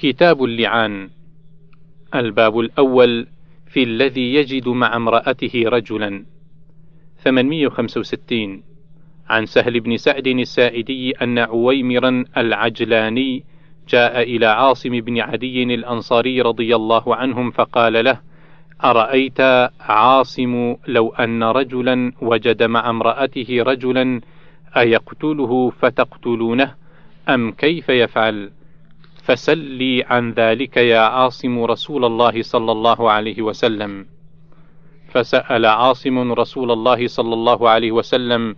كتاب اللعان. الباب الأول في الذي يجد مع امرأته رجلا. 865 عن سهل بن سعد السائدي أن عويمرا العجلاني جاء إلى عاصم بن عدي الأنصاري رضي الله عنهم فقال له: أرأيت عاصم لو أن رجلا وجد مع امرأته رجلا أيقتله فتقتلونه أم كيف يفعل؟ فسلي عن ذلك يا عاصم رسول الله صلى الله عليه وسلم. فسأل عاصم رسول الله صلى الله عليه وسلم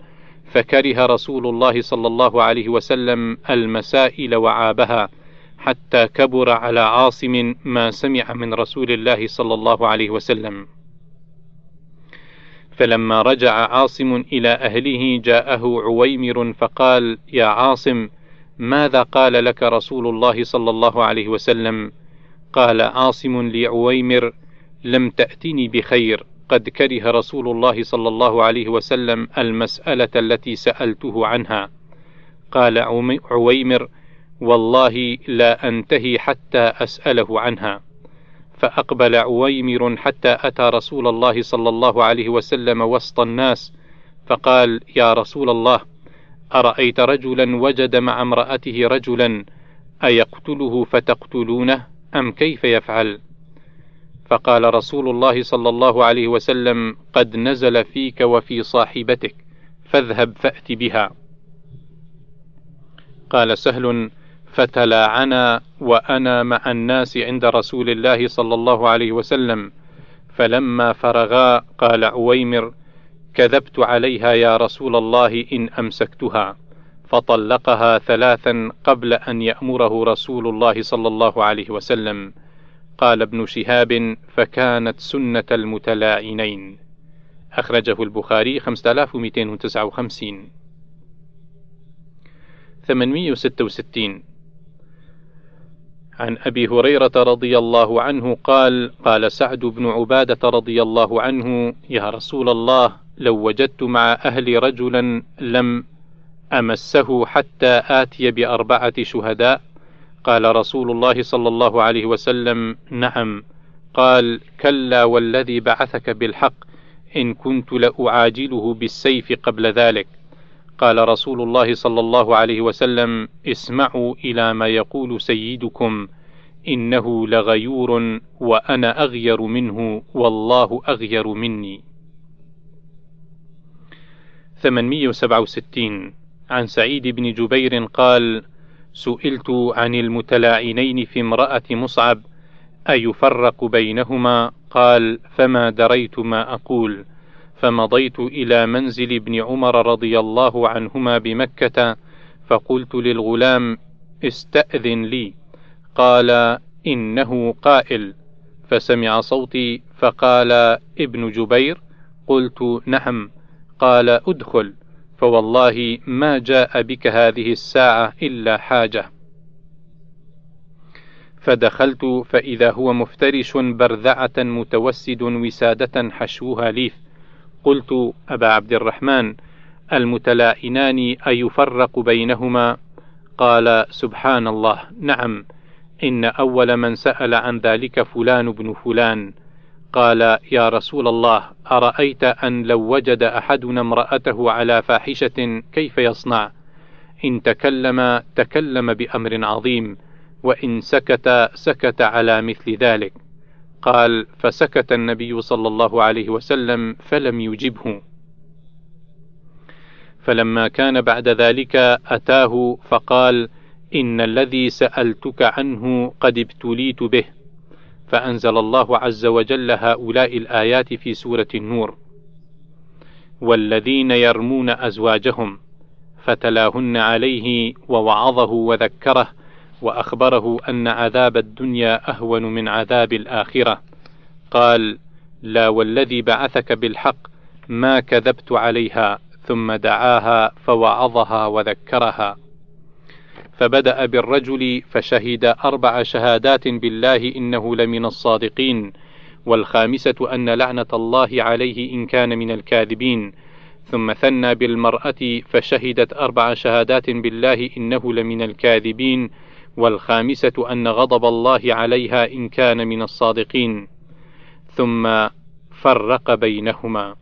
فكره رسول الله صلى الله عليه وسلم المسائل وعابها حتى كبر على عاصم ما سمع من رسول الله صلى الله عليه وسلم فلما رجع عاصم إلى أهله جاءه عويمر فقال يا عاصم ماذا قال لك رسول الله صلى الله عليه وسلم؟ قال عاصم لعويمر لم تأتني بخير. قد كره رسول الله صلى الله عليه وسلم المسألة التي سألته عنها. قال عويمر والله لا أنتهي حتى أسأله عنها. فأقبل عويمر حتى أتى رسول الله صلى الله عليه وسلم وسط الناس فقال يا رسول الله أرأيت رجلا وجد مع امرأته رجلا أيقتله فتقتلونه أم كيف يفعل؟ فقال رسول الله صلى الله عليه وسلم قد نزل فيك وفي صاحبتك فاذهب فأت بها. قال سهل فتلاعنا وأنا مع الناس عند رسول الله صلى الله عليه وسلم. فلما فرغا قال عويمر كذبت عليها يا رسول الله إن أمسكتها فطلقها ثلاثا قبل أن يأمره رسول الله صلى الله عليه وسلم. قال ابن شهاب فكانت سنة المتلاعنين. أخرجه البخاري 5259 866 عن أبي هريرة رضي الله عنه قال قال سعد بن عبادة رضي الله عنه يا رسول الله لو وجدت مع أهلي رجلا لم أمسه حتى آتي بأربعة شهداء. قال رسول الله صلى الله عليه وسلم نعم. قال كلا والذي بعثك بالحق إن كنت لأعاجله بالسيف قبل ذلك. قال رسول الله صلى الله عليه وسلم اسمعوا إلى ما يقول سيدكم إنه لغيور وأنا أغير منه والله أغير مني. 867 عن سعيد بن جبير قال سئلت عن المتلاعنين في امرأة مصعب أيفرق بينهما؟ قال فما دريت ما أقول. فمضيت إلى منزل ابن عمر رضي الله عنهما بمكة فقلت للغلام استأذن لي. قال إنه قائل. فسمع صوتي فقال ابن جبير؟ قلت نعم. قال ادخل. فوالله ما جاء بك هذه الساعة إلا حاجة. فدخلت فإذا هو مفترش برذعة متوسد وسادة حشوها ليف قلت أبا عبد الرحمن المتلائنان أيفرق بينهما؟ قال سبحان الله نعم. إن أول من سأل عن ذلك فلان بن فلان. قال يا رسول الله أرأيت أن لو وجد أحدنا امرأته على فاحشة كيف يصنع؟ إن تكلم تكلم بأمر عظيم وإن سكت سكت على مثل ذلك. قال فسكت النبي صلى الله عليه وسلم فلم يجبه. فلما كان بعد ذلك أتاه فقال إن الذي سألتك عنه قد ابتليت به. فأنزل الله عز وجل هؤلاء الآيات في سورة النور. والذين يرمون أزواجهم فتلاهن عليه ووعظه وذكره وأخبره أن عذاب الدنيا أهون من عذاب الآخرة. قال لا والذي بعثك بالحق ما كذبت عليها ثم دعاها فوعظها وذكرها. فبدأ بالرجل فشهد أربع شهادات بالله إنه لمن الصادقين والخامسة أن لعنة الله عليه إن كان من الكاذبين ثم ثنى بالمرأة فشهدت أربع شهادات بالله إنه لمن الكاذبين والخامسة أن غضب الله عليها إن كان من الصادقين. ثم فرق بينهما.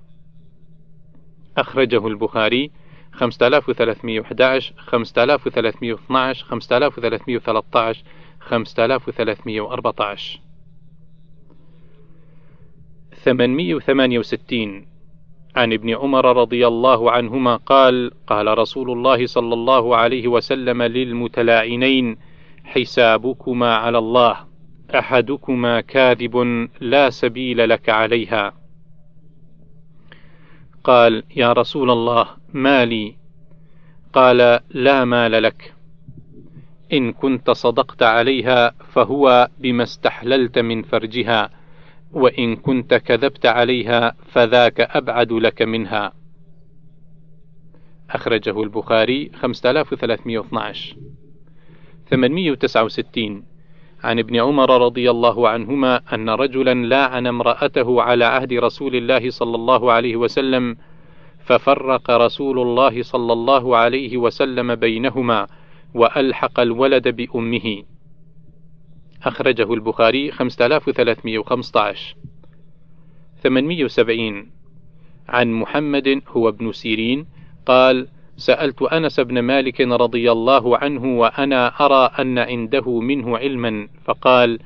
أخرجه البخاري 5311 5312 5313 5314 868 عن ابن عمر رضي الله عنهما قال قال رسول الله صلى الله عليه وسلم للمتلاعنين حسابكما على الله. أحدكما كاذب لا سبيل لك عليها. قال يا رسول الله مالي قال لا مال لك. إن كنت صدقت عليها فهو بما استحللت من فرجها وإن كنت كذبت عليها فذاك أبعد لك منها. أخرجه البخاري 5312 869 عن ابن عمر رضي الله عنهما أن رجلا لاعن امرأته على عهد رسول الله صلى الله عليه وسلم ففرق رسول الله صلى الله عليه وسلم بينهما وألحق الولد بأمه. أخرجه البخاري 5315 870 عن محمد هو ابن سيرين قال سألت أنس بن مالك رضي الله عنه وأنا أرى أن عنده منه علما فقال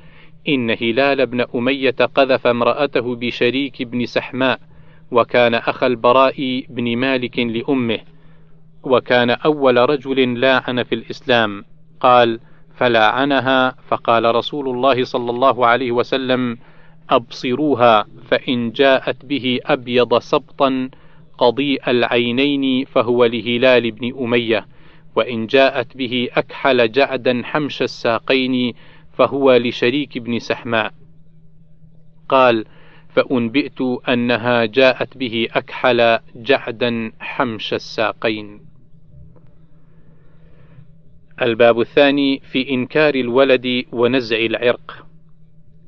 إن هلال بن أمية قذف امرأته بشريك بن سحماء وكان أخا البراء بن مالك لأمه وكان أول رجل لاعن في الإسلام. قال فلاعنها؟ فقال رسول الله صلى الله عليه وسلم أبصروها فإن جاءت به أبيض سبطا قضيء العينين فهو لهلال بن أمية وإن جاءت به أكحل جعدا حمش الساقين فهو لشريك بن سحماء. قال فأنبئت أنها جاءت به أكحل جعدا حمش الساقين. الباب الثاني في إنكار الولد ونزع العرق.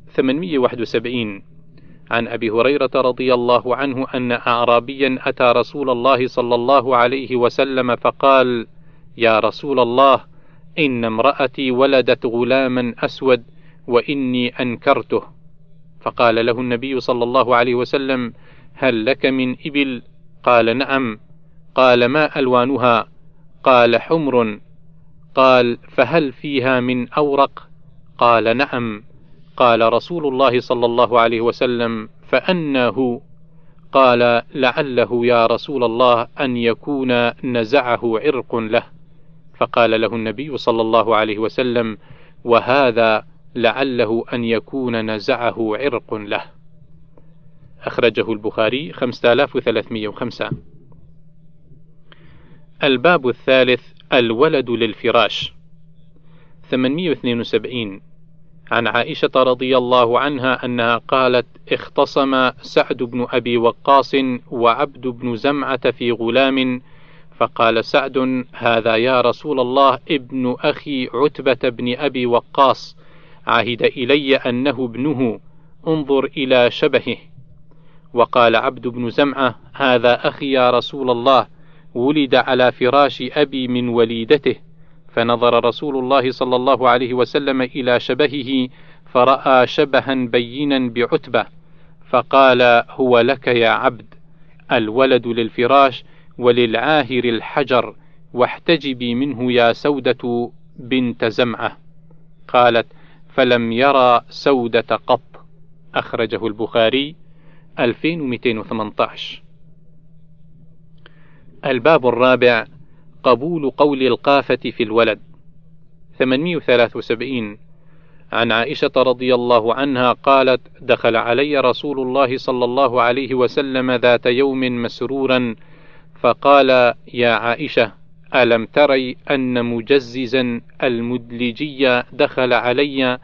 871 عن أبي هريرة رضي الله عنه أن أعرابيا أتى رسول الله صلى الله عليه وسلم فقال يا رسول الله إن امرأتي ولدت غلاما أسود وإني أنكرته. فقال له النبي صلى الله عليه وسلم هل لك من إبل؟ قال نعم. قال ما ألوانها؟ قال حمر. قال فهل فيها من أورق؟ قال نعم. قال رسول الله صلى الله عليه وسلم فأنه قال لعله يا رسول الله أن يكون نزعه عرق له. فقال له النبي صلى الله عليه وسلم وهذا لعله أن يكون نزعه عرق له. أخرجه البخاري 5305 الباب الثالث الولد للفراش. 872 عن عائشة رضي الله عنها أنها قالت اختصم سعد بن أبي وقاص وعبد بن زمعة في غلام. فقال سعد هذا يا رسول الله ابن أخي عتبة بن أبي وقاص. عهد إلي أنه ابنه. انظر إلى شبهه. وقال عبد بن زمعة هذا أخي يا رسول الله. ولد على فراش أبي من وليدته. فنظر رسول الله صلى الله عليه وسلم إلى شبهه فرأى شبها بينا بعتبة فقال هو لك يا عبد الولد للفراش وللعاهر الحجر واحتجبي منه يا سودة بنت زمعة. قالت فلم يرى سودة قط. أخرجه البخاري 2218 الباب الرابع قبول قول القافة في الولد. 873 عن عائشة رضي الله عنها قالت: دخل علي رسول الله صلى الله عليه وسلم ذات يوم مسرورا فقال: يا عائشة ألم تري أن مجززا المدلجي دخل علي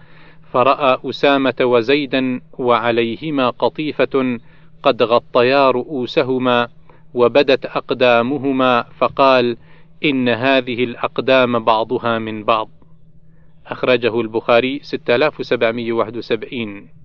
فرأى أسامة وزيدا وعليهما قطيفة قد غطيا رؤوسهما وبدت أقدامهما فقال: إن هذه الأقدام بعضها من بعض. أخرجه البخاري 6771